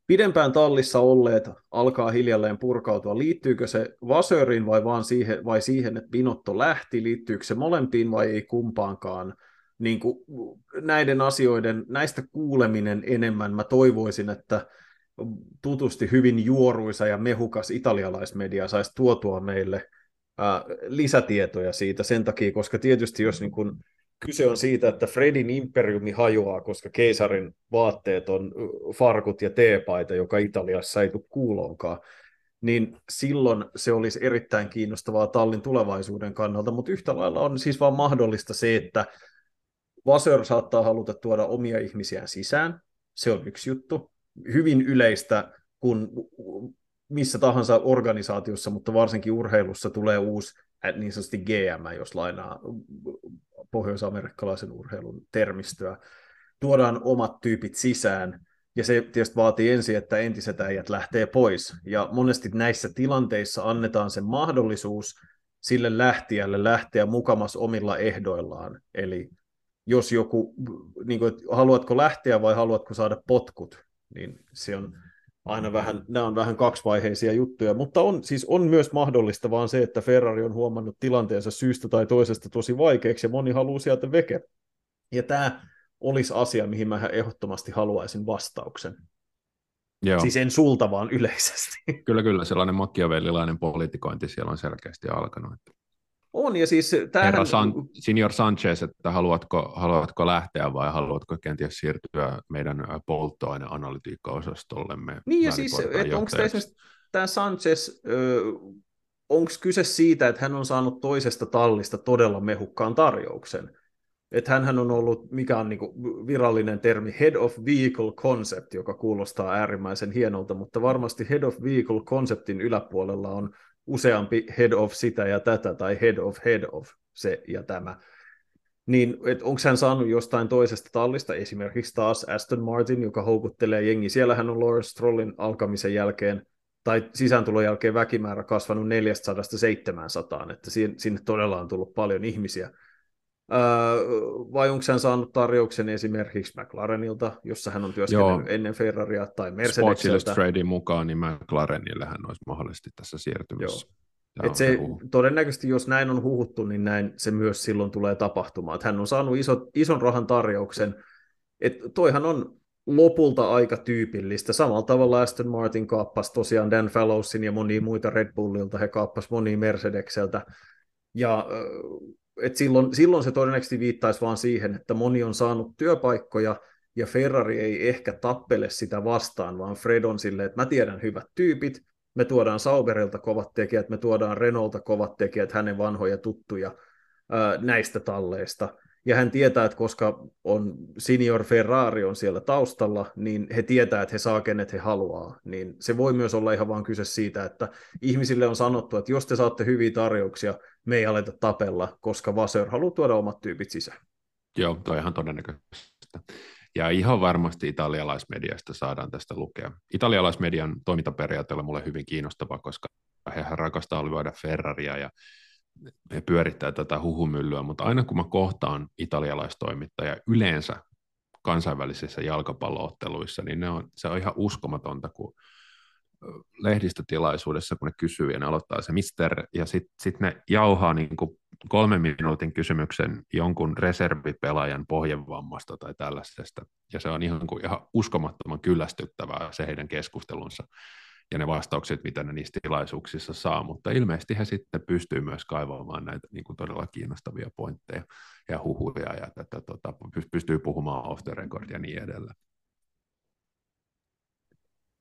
pidempään tallissa olleet alkaa hiljalleen purkautua. Liittyykö se Vasörin vai, vaan siihen, vai siihen, että Binotto lähti? Liittyykö se molempiin vai ei kumpaankaan? Niin kuin näiden asioiden, näistä kuuleminen enemmän, mä toivoisin, että tutusti hyvin juoruisa ja mehukas italialaismedia saisi tuotua meille lisätietoja siitä sen takia, koska tietysti jos niin kun, kyse on siitä, että Fredin imperiumi hajoaa, koska keisarin vaatteet on farkut ja teepaita, joka Italiassa ei tule kuuloonkaan, niin silloin se olisi erittäin kiinnostavaa tallin tulevaisuuden kannalta, mutta yhtä lailla on siis vaan mahdollista se, että Vassör saattaa haluta tuoda omia ihmisiään sisään, se on yksi juttu. Hyvin yleistä, kun missä tahansa organisaatiossa, mutta varsinkin urheilussa tulee uusi niin sanotusti GM, jos lainaa pohjois-amerikkalaisen urheilun termistöä. Tuodaan omat tyypit sisään, ja se tietysti vaatii ensin, että entiset äijät lähtee pois. Ja monesti näissä tilanteissa annetaan se mahdollisuus sille lähtijälle lähteä mukamas omilla ehdoillaan. Eli jos joku, niin kuin, haluatko lähteä vai haluatko saada potkut, niin se on aina vähän, nämä on vähän kaksivaiheisia juttuja, mutta on, siis on myös mahdollista vaan se, että Ferrari on huomannut tilanteensa syystä tai toisesta tosi vaikeaksi ja moni haluaa sieltä veke. Ja tämä olisi asia, mihin mä ehdottomasti haluaisin vastauksen. Joo. Siis en sulta, vaan yleisesti. Kyllä, kyllä. Sellainen makiavellilainen politikointi siellä on selkeästi alkanut. On, ja siis tämähän... Herra San, Senior Sanchez, että haluatko, haluatko lähteä vai haluatko kenties siirtyä meidän polttoaineanalytiikka-osastollemme? Niin, ja siis, että onko tämä esimerkiksi tämä Sanchez, onko kyse siitä, että hän on saanut toisesta tallista todella mehukkaan tarjouksen? Että hän on ollut, mikä on niin virallinen termi, Head of Vehicle Concept, joka kuulostaa äärimmäisen hienolta, mutta varmasti Head of Vehicle Conceptin yläpuolella on useampi Head of sitä ja tätä, tai Head of Head of se ja tämä. Niin, onko hän saanut jostain toisesta tallista, esimerkiksi taas Aston Martin, joka houkuttelee jengi. Siellähän on Lawrence Strollin alkamisen jälkeen tai sisääntulon jälkeen väkimäärä kasvanut 400-700, että sinne todella on tullut paljon ihmisiä. Vai onko hän saanut tarjouksen esimerkiksi McLarenilta, jossa hän on työskennellyt Joo. ennen Ferraria, tai Mercedekseltä? Sports Illustratedin mukaan, niin McLarenille hän olisi mahdollisesti tässä siirtymässä. Et se, todennäköisesti, jos näin on huhuttu, niin näin se myös silloin tulee tapahtumaan. Että hän on saanut iso, ison rahan tarjouksen. Et toihan on lopulta aika tyypillistä. Samalla tavalla Aston Martin kaappasi tosiaan Dan Fallowsin ja monia muita Red Bullilta, he kaappasi monia Mercedekseltä. Ja et silloin, silloin se todennäköisesti viittaisi vaan siihen, että moni on saanut työpaikkoja, ja Ferrari ei ehkä tappele sitä vastaan, vaan Fred on silleen, että mä tiedän hyvät tyypit, me tuodaan Sauberilta kovat tekijät, me tuodaan Renaulta kovat tekijät, hänen vanhoja tuttuja ää, näistä talleista – ja hän tietää, että koska on senior Ferrari on siellä taustalla, niin he tietää, että he saa kenet he haluaa. Niin se voi myös olla ihan vain kyse siitä, että ihmisille on sanottu, että jos te saatte hyviä tarjouksia, me ei aleta tapella, koska Vaser haluaa tuoda omat tyypit sisään. Joo, toi ihan todennäköistä. Ja ihan varmasti italialaismediasta saadaan tästä lukea. Italialaismedian toimintaperiaate on mulle hyvin kiinnostava, koska he rakastaa lyödä Ferraria ja he pyörittää tätä huhumyllyä, mutta aina kun mä kohtaan italialaistoimittajia yleensä kansainvälisissä jalkapallootteluissa, niin ne on, se on ihan uskomatonta, kun lehdistötilaisuudessa, kun ne kysyy ja ne aloittaa se mister, ja sitten sit ne jauhaa niin kuin kolmen minuutin kysymyksen jonkun reservipelaajan pohjevammasta tai tällaisesta, ja se on ihan, kuin ihan uskomattoman kyllästyttävää se heidän keskustelunsa ja ne vastaukset, mitä ne niissä tilaisuuksissa saa, mutta ilmeisesti he sitten pystyy myös kaivamaan näitä niin kuin todella kiinnostavia pointteja ja huhuja ja tätä, tota, pystyy puhumaan off the record ja niin edelleen.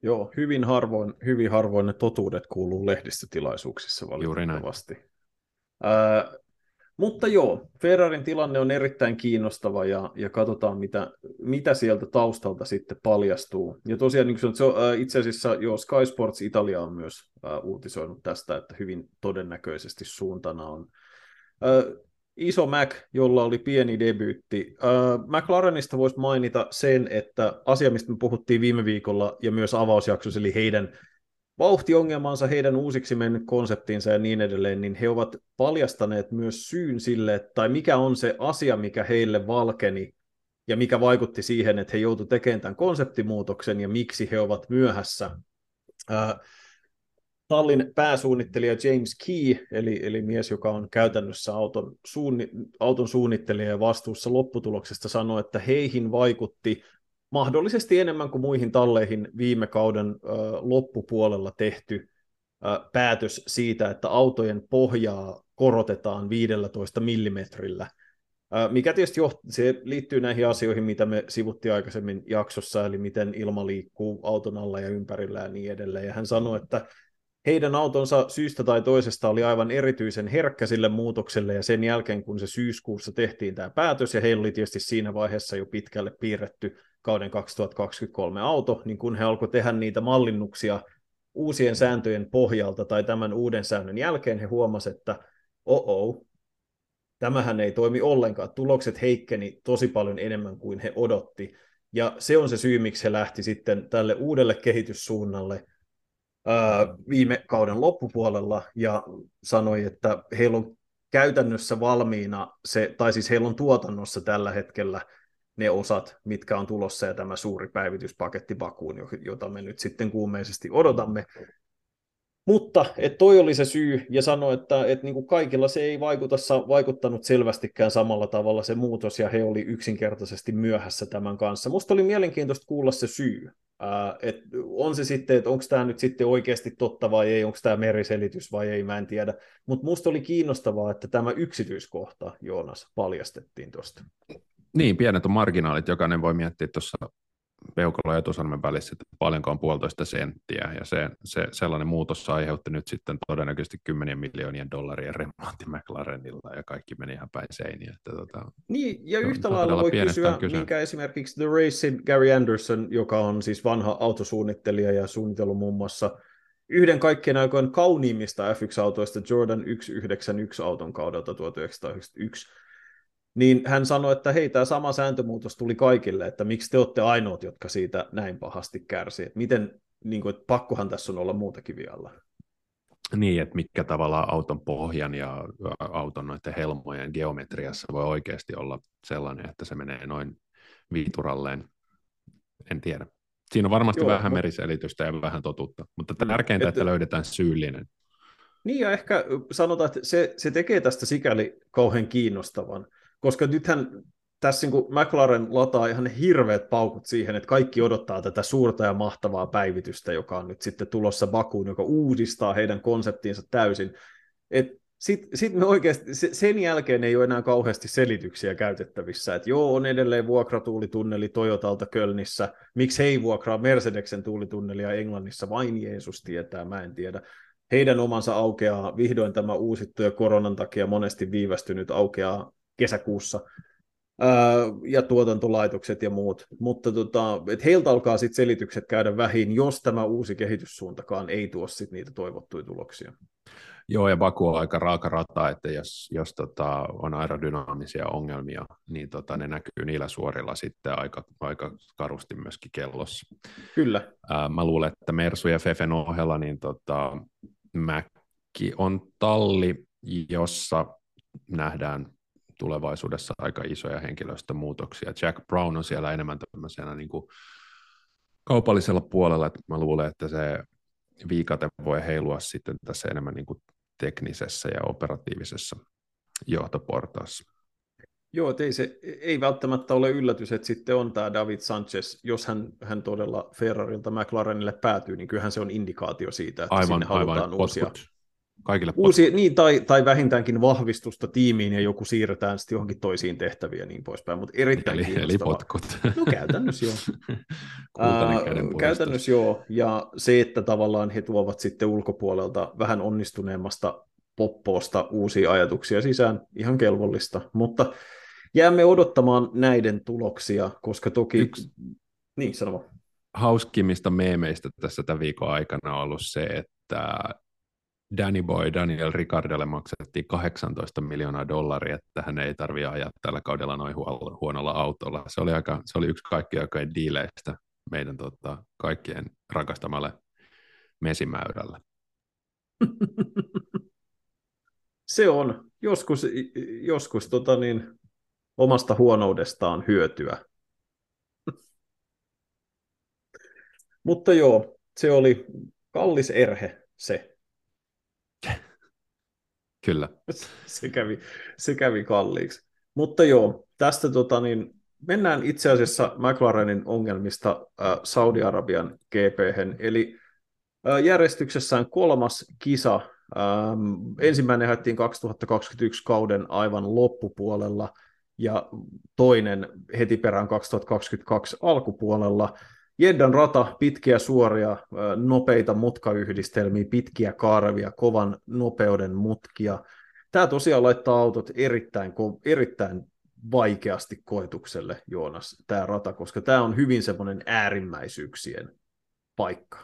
Joo, hyvin harvoin, hyvin harvoin ne totuudet kuuluu lehdistötilaisuuksissa valitettavasti. Juuri näin. Mutta joo, Ferrarin tilanne on erittäin kiinnostava ja, ja katsotaan, mitä, mitä sieltä taustalta sitten paljastuu. Ja tosiaan niin se on, itse asiassa jo Sky Sports Italia on myös äh, uutisoinut tästä, että hyvin todennäköisesti suuntana on äh, iso Mac, jolla oli pieni debyytti. Äh, McLarenista voisi mainita sen, että asia, mistä me puhuttiin viime viikolla ja myös avausjaksossa, eli heidän vauhtiongelmansa, heidän uusiksi mennyt konseptinsa ja niin edelleen, niin he ovat paljastaneet myös syyn sille, tai mikä on se asia, mikä heille valkeni ja mikä vaikutti siihen, että he joutuivat tekemään tämän konseptimuutoksen ja miksi he ovat myöhässä. Tallin pääsuunnittelija James Key, eli, eli mies, joka on käytännössä auton, suunni, auton suunnittelija ja vastuussa lopputuloksesta, sanoi, että heihin vaikutti mahdollisesti enemmän kuin muihin talleihin viime kauden ö, loppupuolella tehty ö, päätös siitä, että autojen pohjaa korotetaan 15 millimetrillä, ö, mikä tietysti joht- se liittyy näihin asioihin, mitä me sivuttiin aikaisemmin jaksossa, eli miten ilma liikkuu auton alla ja ympärillä ja niin edelleen. Ja hän sanoi, että heidän autonsa syystä tai toisesta oli aivan erityisen herkkä sille muutokselle, ja sen jälkeen, kun se syyskuussa tehtiin tämä päätös, ja heillä oli tietysti siinä vaiheessa jo pitkälle piirretty kauden 2023 auto, niin kun he alkoivat tehdä niitä mallinnuksia uusien sääntöjen pohjalta tai tämän uuden säännön jälkeen, he huomasivat, että oh tämähän ei toimi ollenkaan. Tulokset heikkeni tosi paljon enemmän kuin he odotti. Ja se on se syy, miksi he lähti sitten tälle uudelle kehityssuunnalle ää, viime kauden loppupuolella ja sanoi, että heillä on käytännössä valmiina se, tai siis heillä on tuotannossa tällä hetkellä ne osat, mitkä on tulossa ja tämä suuri päivityspaketti Bakuun, jota me nyt sitten kuumeisesti odotamme. Mutta että toi oli se syy ja sanoi, että, että niin kuin kaikilla se ei vaikuta, vaikuttanut selvästikään samalla tavalla se muutos ja he oli yksinkertaisesti myöhässä tämän kanssa. Musta oli mielenkiintoista kuulla se syy. Ää, et on se sitten, että onko tämä nyt sitten oikeasti totta vai ei, onko tämä meriselitys vai ei, mä en tiedä. Mutta musta oli kiinnostavaa, että tämä yksityiskohta, Joonas, paljastettiin tuosta. Niin, pienet on marginaalit, jokainen voi miettiä tuossa peukalo ja etusormen välissä, että paljonko on puolitoista senttiä, ja se, se, sellainen muutos aiheutti nyt sitten todennäköisesti kymmenien miljoonien dollarien remontti McLarenilla, ja kaikki meni ihan päin seiniä. Että, tota, niin, ja yhtä lailla voi kysyä, kysyä, minkä esimerkiksi The Racing Gary Anderson, joka on siis vanha autosuunnittelija ja suunnitellut muun muassa yhden kaikkien aikojen kauniimmista F1-autoista Jordan 191 auton kaudelta 1991, niin hän sanoi, että hei, tämä sama sääntömuutos tuli kaikille, että miksi te olette ainoat, jotka siitä näin pahasti kärsii. Miten, niin kuin, että pakkohan tässä on olla muutakin vielä. Niin, että mikä tavalla auton pohjan ja auton noiden helmojen geometriassa voi oikeasti olla sellainen, että se menee noin viituralleen. En tiedä. Siinä on varmasti Joo, vähän mutta... meriselitystä ja vähän totuutta, mutta tärkeintä, että, että löydetään syyllinen. Niin ja ehkä sanotaan, että se, se tekee tästä sikäli kauhean kiinnostavan, koska nythän tässä niin McLaren lataa ihan hirveät paukut siihen, että kaikki odottaa tätä suurta ja mahtavaa päivitystä, joka on nyt sitten tulossa Bakuun, joka uudistaa heidän konseptiinsa täysin. Sitten sit me oikeasti, sen jälkeen ei ole enää kauheasti selityksiä käytettävissä, että joo, on edelleen vuokratuulitunneli Toyotalta Kölnissä, miksi he ei vuokraa Mercedeksen tuulitunnelia Englannissa, vain Jeesus tietää, mä en tiedä. Heidän omansa aukeaa, vihdoin tämä uusittu ja koronan takia monesti viivästynyt aukeaa kesäkuussa, ja tuotantolaitokset ja muut, mutta tota, et heiltä alkaa sitten selitykset käydä vähin, jos tämä uusi kehityssuuntakaan ei tuo sit niitä toivottuja tuloksia. Joo, ja Baku on aika raaka rata, että jos, jos tota, on aerodynaamisia ongelmia, niin tota, ne näkyy niillä suorilla sitten aika, aika karusti myöskin kellossa. Kyllä. Ää, mä luulen, että Mersu ja Fefen ohella, niin tota, Mäkki on talli, jossa nähdään tulevaisuudessa aika isoja henkilöstömuutoksia. Jack Brown on siellä enemmän tämmöisenä niin kuin kaupallisella puolella, että mä luulen, että se viikate voi heilua sitten tässä enemmän niin kuin teknisessä ja operatiivisessa johtoportaassa. Joo, ei, se, ei välttämättä ole yllätys, että sitten on tämä David Sanchez, jos hän, hän todella Ferrarilta McLarenille päätyy, niin kyllähän se on indikaatio siitä, että aivan, sinne halutaan aivan, uusia, potkut kaikille Uusi, niin, tai, tai vähintäänkin vahvistusta tiimiin ja joku siirretään sitten johonkin toisiin tehtäviin ja niin poispäin, mutta erittäin eli, eli potkut. No käytännössä joo. käytännössä joo, ja se, että tavallaan he tuovat sitten ulkopuolelta vähän onnistuneemmasta poppoosta uusia ajatuksia sisään, ihan kelvollista, mutta jäämme odottamaan näiden tuloksia, koska toki... Yksi... Niin, sano Hauskimmista meemeistä tässä tämän viikon aikana on ollut se, että Danny Boy Daniel Ricardelle maksettiin 18 miljoonaa dollaria, että hän ei tarvitse ajaa tällä kaudella noin huonolla autolla. Se oli, aika, se oli yksi kaikkien aikojen diileistä meidän tota, kaikkien rakastamalle mesimäyrälle. Se on joskus, joskus tota niin, omasta huonoudestaan hyötyä. Mutta joo, se oli kallis erhe se. Kyllä. se, kävi, se kävi kalliiksi. Mutta joo, tästä tota, niin, mennään itse asiassa McLarenin ongelmista äh, Saudi-Arabian gp eli äh, järjestyksessään kolmas kisa. Ähm, ensimmäinen haettiin 2021 kauden aivan loppupuolella ja toinen heti perään 2022 alkupuolella. Jeddan rata, pitkiä suoria, nopeita mutkayhdistelmiä, pitkiä kaarevia, kovan nopeuden mutkia. Tämä tosiaan laittaa autot erittäin, erittäin vaikeasti koetukselle, Joonas, tämä rata, koska tämä on hyvin semmoinen äärimmäisyyksien paikka.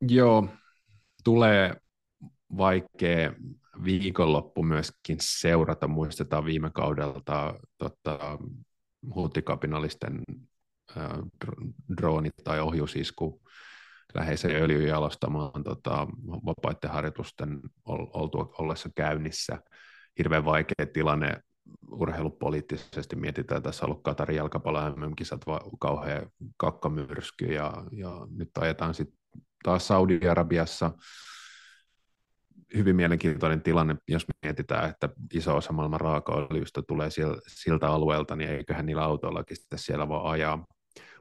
Joo, tulee vaikea viikonloppu myöskin seurata. Muistetaan viime kaudelta tota, huutikapinallisten droonit tai ohjusisku läheisen öljyn jalostamaan tota, vapaiden harjoitusten oltua ollessa käynnissä. Hirveän vaikea tilanne urheilupoliittisesti mietitään, tässä on ollut Katarin jalkapallo MM-kisat, kauhean kakkamyrsky ja, ja nyt ajetaan sitten taas Saudi-Arabiassa hyvin mielenkiintoinen tilanne, jos mietitään, että iso osa maailman raakaöljystä tulee siltä alueelta, niin eiköhän niillä autoillakin sitten siellä vaan ajaa.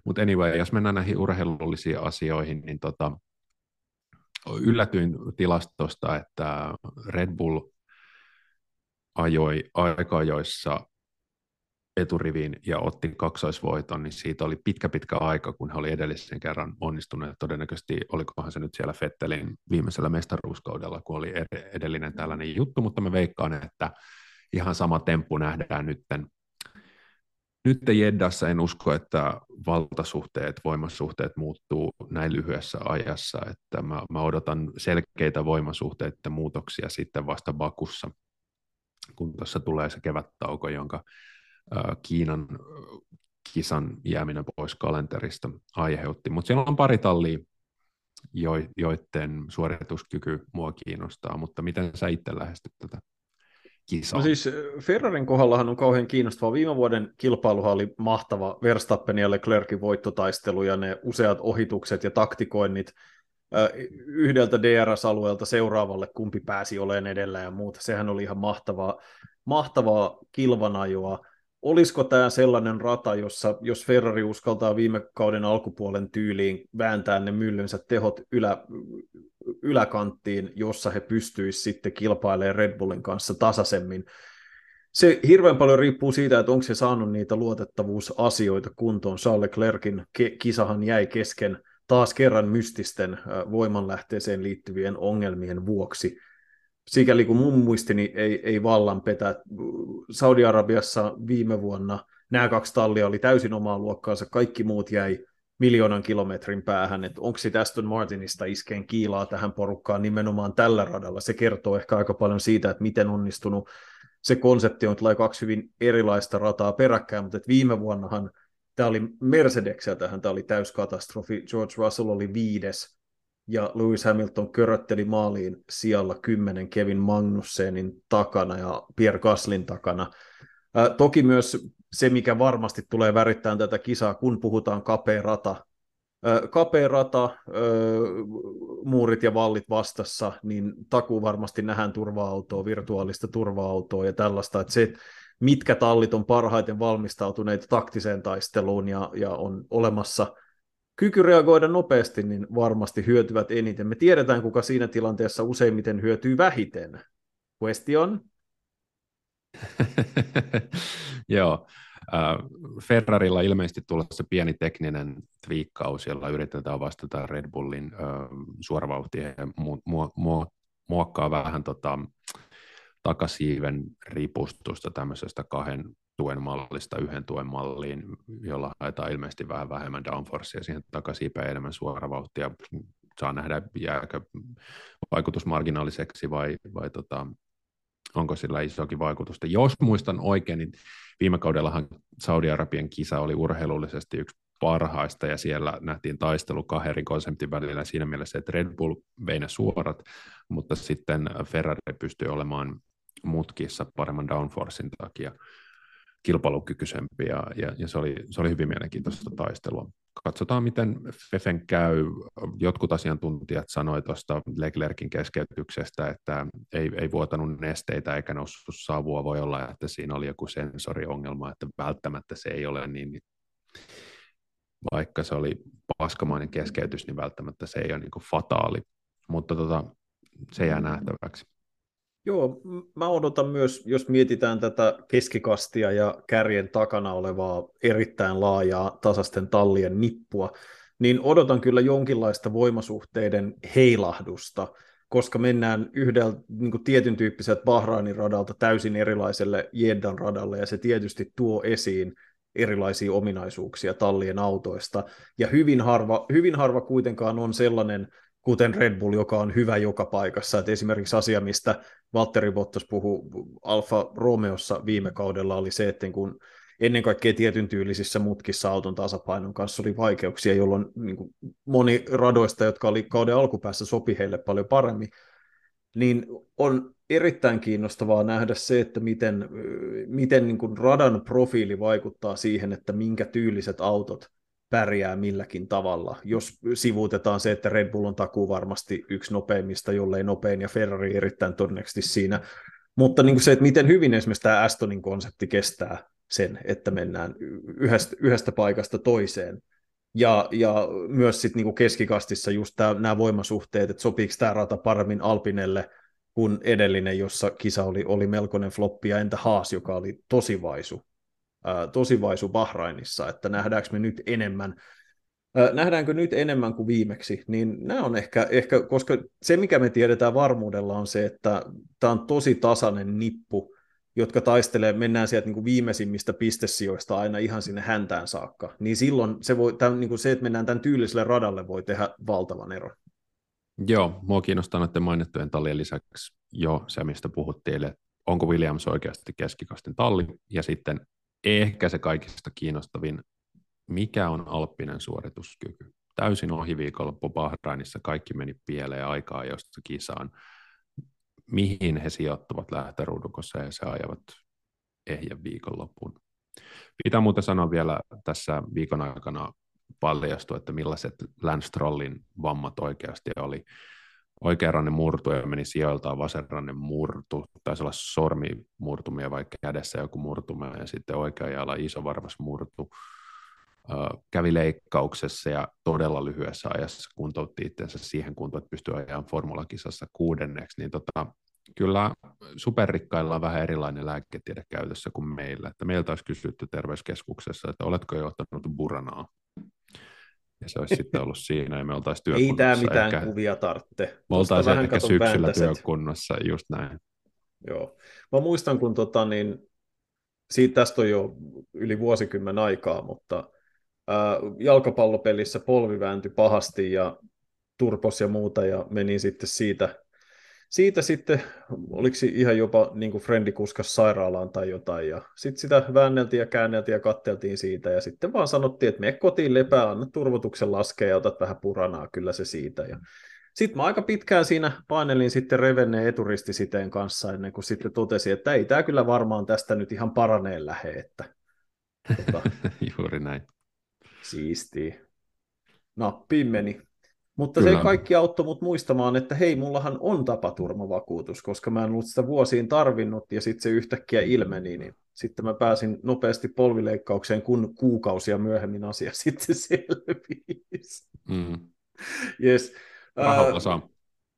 Mutta anyway, jos mennään näihin urheilullisiin asioihin, niin tota, yllätyin tilastosta, että Red Bull ajoi aika joissa eturiviin ja otti kaksoisvoiton, niin siitä oli pitkä pitkä aika, kun he oli edellisen kerran onnistuneet. Todennäköisesti olikohan se nyt siellä Fettelin viimeisellä mestaruuskaudella, kun oli edellinen tällainen juttu, mutta mä veikkaan, että ihan sama temppu nähdään nytten. Nyt Jeddassa en usko, että valtasuhteet, voimasuhteet muuttuu näin lyhyessä ajassa, että mä, mä odotan selkeitä voimasuhteiden muutoksia sitten vasta Bakussa, kun tuossa tulee se kevättauko, jonka Kiinan kisan jääminen pois kalenterista aiheutti. Mutta siellä on pari tallia, joiden suorituskyky mua kiinnostaa, mutta miten sä itse lähestyt tätä kisaa? No siis Ferrarin kohdallahan on kauhean kiinnostavaa. Viime vuoden kilpailuhan oli mahtava Verstappen ja Leclercin voittotaistelu ja ne useat ohitukset ja taktikoinnit yhdeltä DRS-alueelta seuraavalle, kumpi pääsi olemaan edellä ja muuta. Sehän oli ihan mahtavaa, mahtavaa kilvanajoa olisiko tämä sellainen rata, jossa jos Ferrari uskaltaa viime kauden alkupuolen tyyliin vääntää ne myllynsä tehot ylä, yläkanttiin, jossa he pystyisivät sitten kilpailemaan Red Bullin kanssa tasaisemmin. Se hirveän paljon riippuu siitä, että onko se saanut niitä luotettavuusasioita kuntoon. Charles Leclerkin kisahan jäi kesken taas kerran mystisten voimanlähteeseen liittyvien ongelmien vuoksi sikäli kuin mun muistini ei, ei vallan petä. Saudi-Arabiassa viime vuonna nämä kaksi tallia oli täysin omaa luokkaansa, kaikki muut jäi miljoonan kilometrin päähän, että onko se Aston Martinista iskeen kiilaa tähän porukkaan nimenomaan tällä radalla. Se kertoo ehkä aika paljon siitä, että miten onnistunut se konsepti on, että kaksi hyvin erilaista rataa peräkkäin, mutta viime vuonnahan tämä oli Mercedekseltähän tämä oli täyskatastrofi. George Russell oli viides, ja Lewis Hamilton körötteli maaliin sijalla 10 Kevin Magnussenin takana ja Pierre Gaslin takana. Ää, toki myös se, mikä varmasti tulee värittämään tätä kisaa, kun puhutaan kapea rata. Ää, kapea rata, ää, muurit ja vallit vastassa, niin takuu varmasti nähdään turva-autoa, virtuaalista turva-autoa ja tällaista, että se, mitkä tallit on parhaiten valmistautuneita taktiseen taisteluun ja, ja on olemassa – kyky reagoida nopeasti, niin varmasti hyötyvät eniten. Me tiedetään, kuka siinä tilanteessa useimmiten hyötyy vähiten. Question? Joo. Ferrarilla ilmeisesti tulossa pieni tekninen twiikkaus, jolla yritetään vastata Red Bullin suoravauhtiin ja mu- mu- mu- muokkaa vähän tota, takasiiven ripustusta tämmöisestä kahden tuen mallista yhden tuen malliin, jolla haetaan ilmeisesti vähän vähemmän downforcea siihen takaisin enemmän suoravauhtia. Saa nähdä, jääkö vaikutus marginaaliseksi vai, vai tota, onko sillä isokin vaikutusta. Jos muistan oikein, niin viime kaudellahan Saudi-Arabian kisa oli urheilullisesti yksi parhaista, ja siellä nähtiin taistelu kahden eri konseptin välillä siinä mielessä, että Red Bull vei ne suorat, mutta sitten Ferrari pystyi olemaan mutkissa paremman downforcein takia kilpailukykyisempi ja, ja, ja se, oli, se oli hyvin mielenkiintoista taistelua. Katsotaan, miten Fefen käy. Jotkut asiantuntijat sanoivat tuosta Leclerkin keskeytyksestä, että ei, ei vuotanut nesteitä eikä noussut savua. Voi olla, että siinä oli joku sensoriongelma, että välttämättä se ei ole niin, vaikka se oli paskamainen keskeytys, niin välttämättä se ei ole niin fataali. Mutta tota, se jää nähtäväksi. Joo, mä odotan myös, jos mietitään tätä keskikastia ja kärjen takana olevaa erittäin laajaa tasasten tallien nippua, niin odotan kyllä jonkinlaista voimasuhteiden heilahdusta, koska mennään yhdeltä niin tietyn tyyppiseltä Bahrainin radalta täysin erilaiselle Jeddan radalle, ja se tietysti tuo esiin erilaisia ominaisuuksia tallien autoista, ja hyvin harva, hyvin harva kuitenkaan on sellainen kuten Red Bull, joka on hyvä joka paikassa. Et esimerkiksi asia, mistä Valtteri Bottas puhui Alfa Romeossa viime kaudella, oli se, että kun ennen kaikkea tietyn tyylisissä mutkissa auton tasapainon kanssa oli vaikeuksia, jolloin niin kuin moni radoista, jotka oli kauden alkupäässä, sopi heille paljon paremmin, niin on erittäin kiinnostavaa nähdä se, että miten, miten niin kuin radan profiili vaikuttaa siihen, että minkä tyyliset autot pärjää milläkin tavalla. Jos sivuutetaan se, että Red Bull on takuu varmasti yksi nopeimmista, jollei nopein, ja Ferrari erittäin todennäköisesti siinä. Mutta niin kuin se, että miten hyvin esimerkiksi tämä Astonin konsepti kestää sen, että mennään yhdestä, yhdestä paikasta toiseen. Ja, ja myös sitten niin keskikastissa just tää, nämä voimasuhteet, että sopiiko tämä rata paremmin Alpinelle kuin edellinen, jossa kisa oli, oli melkoinen floppi, ja entä Haas, joka oli tosi vaisu tosi vaisu Bahrainissa, että nähdäänkö me nyt enemmän, nähdäänkö nyt enemmän kuin viimeksi, niin nämä on ehkä, ehkä, koska se mikä me tiedetään varmuudella on se, että tämä on tosi tasainen nippu, jotka taistelee, mennään sieltä niin kuin viimeisimmistä pistesijoista aina ihan sinne häntään saakka, niin silloin se, voi, tämän, niin kuin se, että mennään tämän tyyliselle radalle, voi tehdä valtavan eron. Joo, mua kiinnostaa näiden mainittujen tallien lisäksi jo se, mistä puhuttiin, että onko Williams oikeasti keskikastin talli, ja sitten ehkä se kaikista kiinnostavin, mikä on Alppinen suorituskyky. Täysin ohi viikonloppu Bahrainissa kaikki meni pieleen aikaa josta kisaan. Mihin he sijoittuvat lähtöruudukossa ja se ajavat ehjän viikonloppuun. Pitää muuten sanoa vielä tässä viikon aikana paljastu, että millaiset Lance Strollin vammat oikeasti oli oikeanranne murtu ja meni sijoiltaan vasenranne murtu, taisi olla sormimurtumia vaikka kädessä joku murtuma ja sitten oikea jala iso varmas murtu. kävi leikkauksessa ja todella lyhyessä ajassa kuntoutti itsensä siihen kuntoon, että pystyy ajamaan formulakisassa kuudenneksi, niin tota, kyllä superrikkailla on vähän erilainen lääketiede käytössä kuin meillä. Että meiltä olisi kysytty terveyskeskuksessa, että oletko jo ottanut buranaa? Ja se olisi sitten ollut siinä, ja me oltaisiin työkunnossa. Ei tämä mitään ehkä, kuvia tarvitse. Me oltaisiin ehkä syksyllä vääntäset. työkunnossa, just näin. Joo. Mä muistan, kun tota, niin, siitä tästä on jo yli vuosikymmen aikaa, mutta ää, jalkapallopelissä polvi vääntyi pahasti ja turpos ja muuta, ja meni sitten siitä siitä sitten, oliko ihan jopa niin kuin frendi kuskas sairaalaan tai jotain, ja sitten sitä väänneltiin ja käänneltiin ja katteltiin siitä, ja sitten vaan sanottiin, että me kotiin lepää, anna turvotuksen laskea ja otat vähän puranaa, kyllä se siitä, ja sitten mä aika pitkään siinä painelin sitten revenneen eturistisiteen kanssa ennen kuin sitten totesin, että ei tämä kyllä varmaan tästä nyt ihan paraneen lähe, että tota, Juuri näin. Siistiä. Nappiin meni. Mutta Kyllä. se kaikki auttoi mut muistamaan, että hei, mullahan on tapaturmavakuutus, koska mä en ollut sitä vuosiin tarvinnut ja sitten se yhtäkkiä ilmeni, niin sitten mä pääsin nopeasti polvileikkaukseen, kun kuukausia myöhemmin asia sitten selvisi. Mm. Yes. Rahalla saa.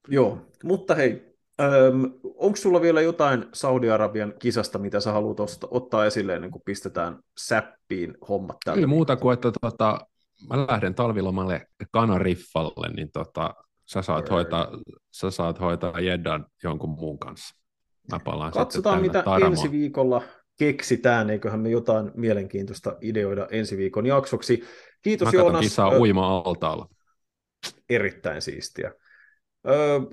Joo, mutta hei, ähm, onko sulla vielä jotain Saudi-Arabian kisasta, mitä sä haluat ottaa esille ennen kuin pistetään säppiin hommat tällä Ei muuta kuin, että tota, mä lähden talvilomalle Kanariffalle, niin tota, sä, saat hoitaa, sä saat hoitaa Jeddan jonkun muun kanssa. Mä palaan Katsotaan, mitä Taramoon. ensi viikolla keksitään, eiköhän me jotain mielenkiintoista ideoida ensi viikon jaksoksi. Kiitos Mä Joonas. kisaa uima-altaalla. Erittäin siistiä.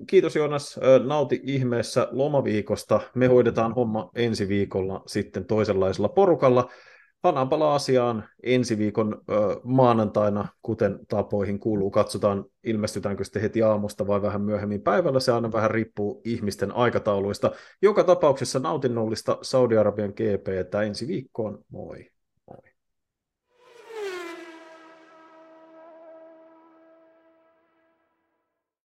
Kiitos Joonas, nauti ihmeessä lomaviikosta. Me hoidetaan homma ensi viikolla sitten toisenlaisella porukalla. Pannaan palaa asiaan ensi viikon ö, maanantaina, kuten tapoihin kuuluu. Katsotaan, ilmestytäänkö sitten heti aamusta vai vähän myöhemmin päivällä. Se aina vähän riippuu ihmisten aikatauluista. Joka tapauksessa nautinnollista Saudi-Arabian GP, että ensi viikkoon, moi!